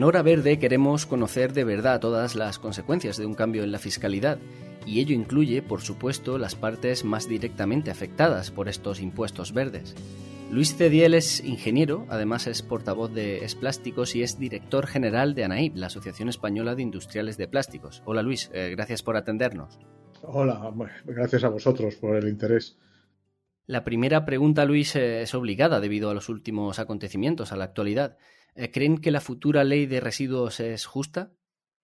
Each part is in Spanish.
En Hora Verde queremos conocer de verdad todas las consecuencias de un cambio en la fiscalidad, y ello incluye, por supuesto, las partes más directamente afectadas por estos impuestos verdes. Luis Cediel es ingeniero, además es portavoz de Esplásticos y es director general de ANAIP, la Asociación Española de Industriales de Plásticos. Hola Luis, eh, gracias por atendernos. Hola, gracias a vosotros por el interés. La primera pregunta, Luis, eh, es obligada debido a los últimos acontecimientos, a la actualidad. Eh, ¿Creen que la futura ley de residuos es justa?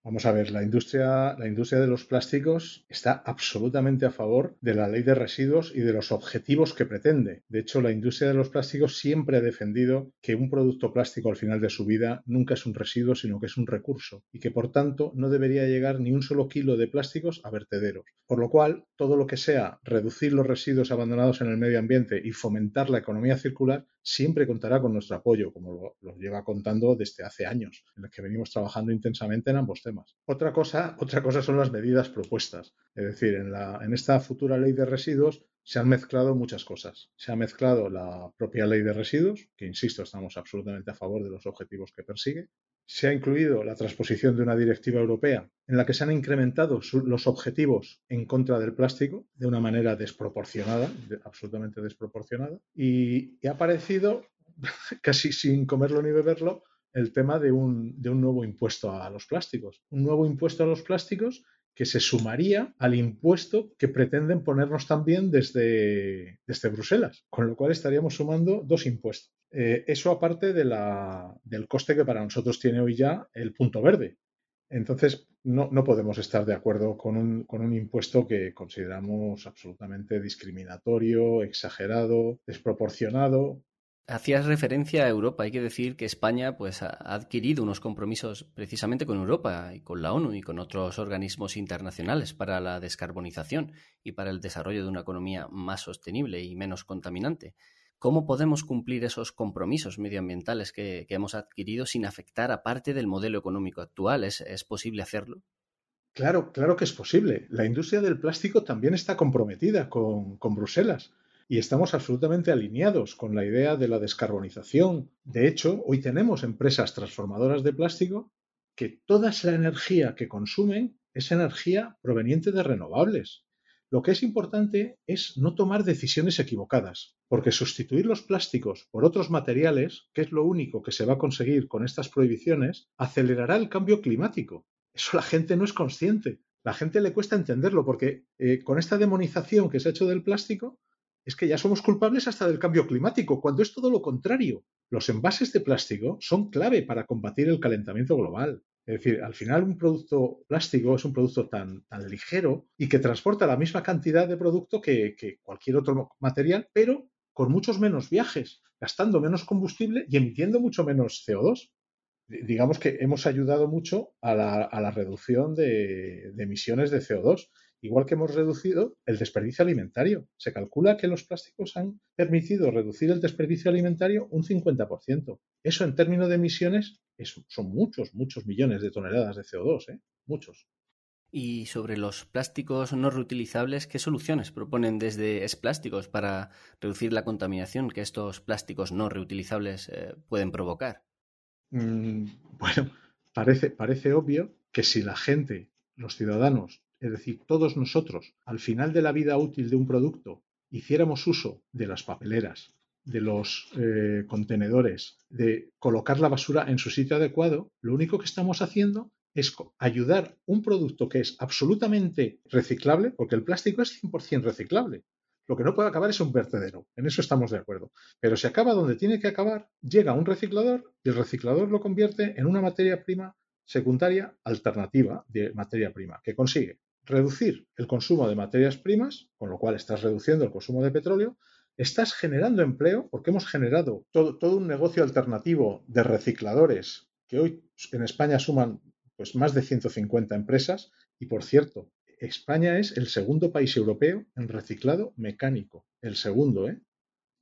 Vamos a ver, la industria, la industria de los plásticos está absolutamente a favor de la ley de residuos y de los objetivos que pretende. De hecho, la industria de los plásticos siempre ha defendido que un producto plástico al final de su vida nunca es un residuo, sino que es un recurso y que por tanto no debería llegar ni un solo kilo de plásticos a vertederos. Por lo cual, todo lo que sea reducir los residuos abandonados en el medio ambiente y fomentar la economía circular siempre contará con nuestro apoyo, como lo, lleva contando desde hace años, en el que venimos trabajando intensamente en ambos temas. Otra cosa, otra cosa son las medidas propuestas. Es decir, en, esta futura ley de residuos se han mezclado muchas cosas. Se ha mezclado la propia ley de residuos, que insisto, estamos absolutamente a favor de los objetivos que persigue. Se ha incluido la transposición de una directiva europea en la que se han incrementado los objetivos en contra del plástico de una manera desproporcionada, absolutamente desproporcionada. Y, ha aparecido, casi sin comerlo ni beberlo, el tema de un, de un nuevo impuesto a los plásticos. Un nuevo impuesto a los plásticos que se sumaría al impuesto que pretenden ponernos también desde, desde Bruselas, con lo cual estaríamos sumando dos impuestos. Eh, eso aparte de la, del coste que para nosotros tiene hoy ya el punto verde. Entonces, no, no podemos estar de acuerdo con un, con un impuesto que consideramos absolutamente discriminatorio, exagerado, desproporcionado Hacías referencia a Europa. Hay que decir que España pues, ha adquirido unos compromisos precisamente con Europa y con la ONU y con otros organismos internacionales para la descarbonización y para el desarrollo de una economía más sostenible y menos contaminante. ¿Cómo podemos cumplir esos compromisos medioambientales que, hemos adquirido sin afectar a parte del modelo económico actual? ¿Es, ¿Es posible hacerlo? Claro, claro que es posible. La industria del plástico también está comprometida con, con Bruselas y estamos absolutamente alineados con la idea de la descarbonización. De hecho, hoy tenemos empresas transformadoras de plástico que toda esa energía que consumen es energía proveniente de renovables. Lo que es importante es no tomar decisiones equivocadas, porque sustituir los plásticos por otros materiales, que es lo único que se va a conseguir con estas prohibiciones, acelerará el cambio climático. Eso la gente no es consciente. La gente le cuesta entenderlo porque eh, con esta demonización que se ha hecho del plástico, es que ya somos culpables hasta del cambio climático, cuando es todo lo contrario. Los envases de plástico son clave para combatir el calentamiento global. Es decir, al final un producto plástico es un producto tan, ligero y que transporta la misma cantidad de producto que, cualquier otro material, pero con muchos menos viajes, gastando menos combustible y emitiendo mucho menos CO2 digamos que hemos ayudado mucho a la, reducción de, emisiones de CO2 igual que hemos reducido el desperdicio alimentario. Se calcula que los plásticos han permitido reducir el desperdicio alimentario un 50%. Eso en términos de emisiones son muchos, muchos millones de toneladas de CO2, ¿eh? muchos. Y sobre los plásticos no reutilizables, ¿qué soluciones proponen desde Es Plásticos para reducir la contaminación que estos plásticos no reutilizables eh, pueden provocar? Mm, bueno, parece, parece obvio que si la gente, los ciudadanos, es decir, todos nosotros, al final de la vida útil de un producto, hiciéramos uso de las papeleras, de los eh, contenedores, de colocar la basura en su sitio adecuado, lo único que estamos haciendo es ayudar un producto que es absolutamente reciclable, porque el plástico es 100% reciclable. Lo que no puede acabar es un vertedero, en eso estamos de acuerdo. Pero si acaba donde tiene que acabar, llega un reciclador y el reciclador lo convierte en una materia prima secundaria alternativa de materia prima, que consigue reducir el consumo de materias primas, con lo cual estás reduciendo el consumo de petróleo, estás generando empleo porque hemos generado todo, un negocio alternativo de recicladores que hoy en España suman pues, más de 150 empresas y, por cierto, España es el segundo país europeo en reciclado mecánico, el segundo, ¿eh?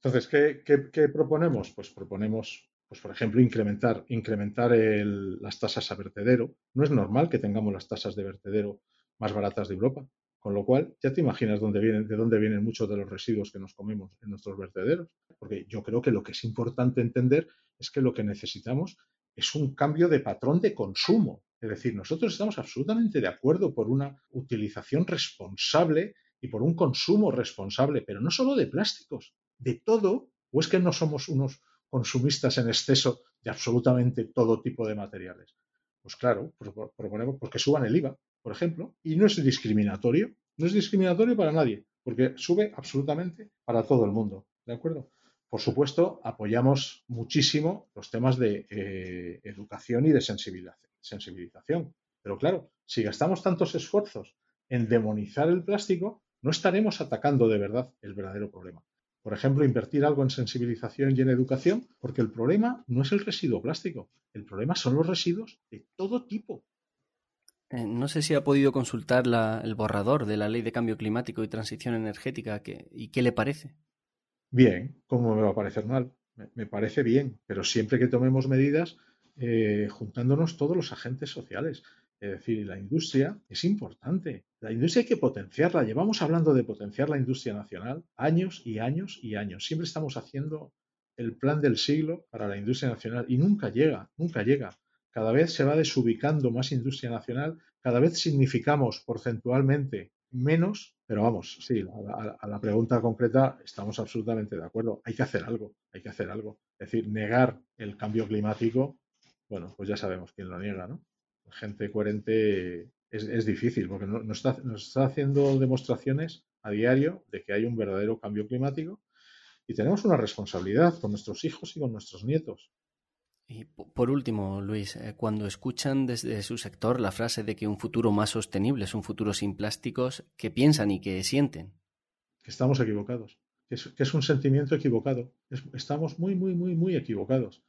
Entonces, ¿qué, proponemos? Pues proponemos, pues por ejemplo, incrementar, incrementar las tasas a vertedero. No es normal que tengamos las tasas de vertedero más baratas de Europa. Con lo cual, ya te imaginas dónde de dónde vienen muchos de los residuos que nos comemos en nuestros vertederos. Porque yo creo que lo que es importante entender es que lo que necesitamos es un cambio de patrón de consumo. Es decir, nosotros estamos absolutamente de acuerdo por una utilización responsable y por un consumo responsable, pero no solo de plásticos, de todo, o es que no somos unos consumistas en exceso de absolutamente todo tipo de materiales. Pues claro, proponemos porque suban el IVA, por ejemplo, y no es discriminatorio, no es discriminatorio para nadie, porque sube absolutamente para todo el mundo, ¿de acuerdo? Por supuesto, apoyamos muchísimo los temas de eh, educación y de sensibilización. Pero claro, si gastamos tantos esfuerzos en demonizar el plástico, no estaremos atacando de verdad el verdadero problema. Por ejemplo, invertir algo en sensibilización y en educación, porque el problema no es el residuo plástico, el problema son los residuos de todo tipo. Eh, no sé si ha podido consultar el borrador de la Ley de Cambio Climático y Transición Energética y qué le parece. Bien, ¿cómo me va a parecer mal? Me, parece bien, pero siempre que tomemos medidas eh, juntándonos todos los agentes sociales. Es decir, la industria es importante. La industria hay que potenciarla. Llevamos hablando de potenciar la industria nacional años y años y años. Siempre estamos haciendo el plan del siglo para la industria nacional y nunca llega, nunca llega. Cada vez se va desubicando más industria nacional, cada vez significamos porcentualmente menos, pero vamos, sí, a, la pregunta concreta estamos absolutamente de acuerdo. Hay que hacer algo, hay que hacer algo. Es decir, negar el cambio climático, bueno, pues ya sabemos quién lo niega, ¿no? Gente coherente es, difícil porque está, nos está haciendo demostraciones a diario de que hay un verdadero cambio climático y tenemos una responsabilidad con nuestros hijos y con nuestros nietos. Y por último, Luis, eh, cuando escuchan desde su sector la frase de que un futuro más sostenible es un futuro sin plásticos, ¿qué piensan y qué sienten? Que estamos equivocados, que es, un sentimiento equivocado. estamos muy, muy, muy, muy equivocados.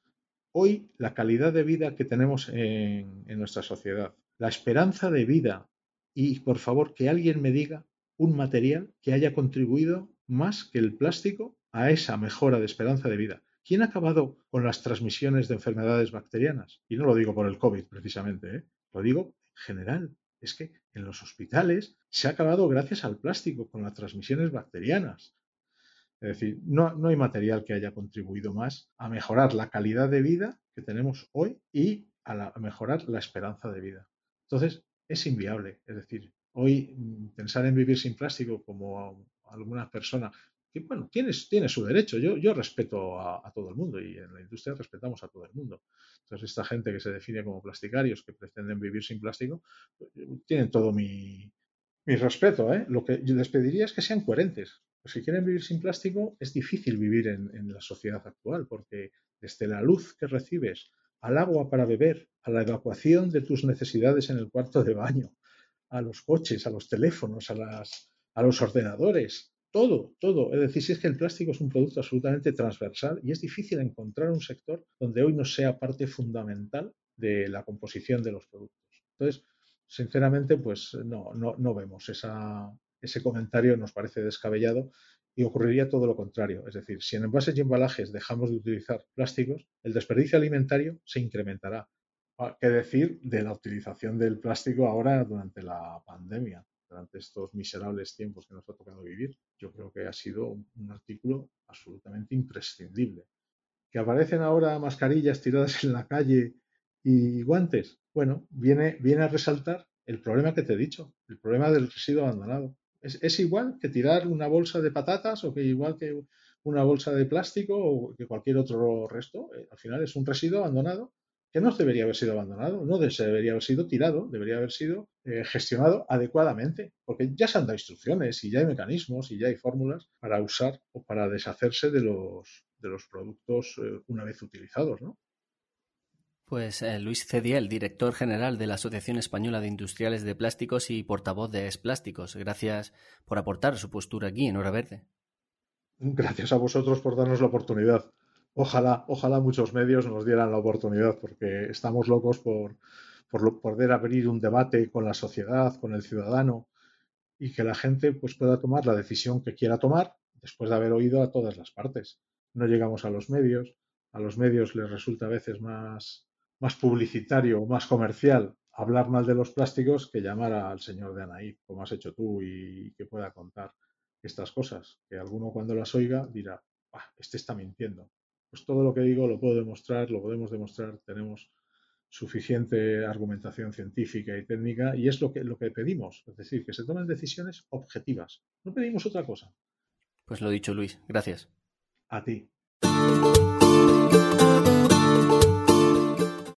Hoy la calidad de vida que tenemos en, en nuestra sociedad, la esperanza de vida y, por favor, que alguien me diga un material que haya contribuido más que el plástico a esa mejora de esperanza de vida. ¿Quién ha acabado con las transmisiones de enfermedades bacterianas? Y no lo digo por el COVID precisamente, ¿eh? lo digo en general. Es que en los hospitales se ha acabado gracias al plástico con las transmisiones bacterianas. Es decir, no, no hay material que haya contribuido más a mejorar la calidad de vida que tenemos hoy y a, a mejorar la esperanza de vida. Entonces, es inviable. Es decir, hoy mm, pensar en vivir sin plástico como alguna bueno, tiene, tiene su derecho. Yo, yo respeto a, todo el mundo y en la industria respetamos a todo el mundo. Entonces, esta gente que se define como plasticarios, que pretenden vivir sin plástico, tienen todo mi, respeto. ¿eh? Lo que yo les pediría es que sean coherentes. Si quieren vivir sin plástico, es difícil vivir en, en la sociedad actual, porque desde la luz que recibes, al agua para beber, a la evacuación de tus necesidades en el cuarto de baño, a los coches, a los teléfonos, a, las, a los ordenadores, todo, todo. Es decir, si es que el plástico es un producto absolutamente transversal y es difícil encontrar un sector donde hoy no sea parte fundamental de la composición de los productos. Entonces, sinceramente, pues no, no, no vemos ese comentario, nos parece descabellado y ocurriría todo lo contrario. Es decir, si en envases y embalajes dejamos de utilizar plásticos, el desperdicio alimentario se incrementará. Ah, ¿Qué decir de la utilización del plástico ahora durante la pandemia? durante estos miserables tiempos que nos ha tocado vivir, ha sido un artículo absolutamente imprescindible. Que aparecen ahora mascarillas tiradas en la calle y guantes, bueno, viene, viene a resaltar el problema que te he dicho, el problema del residuo abandonado. Es, es, igual que tirar una bolsa de patatas o que igual que una bolsa de plástico o que cualquier otro resto. Eh, al final es un residuo abandonado que no debería haber sido abandonado, no debería haber sido tirado, debería haber sido eh, gestionado adecuadamente, porque ya se han dado instrucciones y ya hay mecanismos y ya hay fórmulas para usar o para deshacerse de los, de los productos eh, una vez utilizados, ¿no? Pues eh, Luis Cediel, director general de la Asociación Española de Industriales de Plásticos y portavoz de Esplásticos. Gracias por aportar su postura aquí en Hora Verde. Gracias a vosotros por darnos la oportunidad ojalá, ojalá muchos medios nos dieran la oportunidad, porque estamos locos por, poder abrir un debate con la sociedad, con el ciudadano, y que la gente pues, pueda tomar la decisión que quiera tomar después de haber oído a todas las partes. No llegamos a los medios, a los medios les resulta a veces más, más publicitario o más comercial hablar mal de los plásticos que llamar al señor de Anaí, como has hecho tú, y que pueda contar estas cosas, que alguno cuando las oiga dirá, este está mintiendo pues todo lo que digo lo puedo demostrar, lo podemos demostrar, tenemos suficiente argumentación científica y técnica y es lo que, lo que pedimos, es decir, que se tomen decisiones objetivas. No pedimos otra cosa. Pues lo dicho, Luis. Gracias. A ti.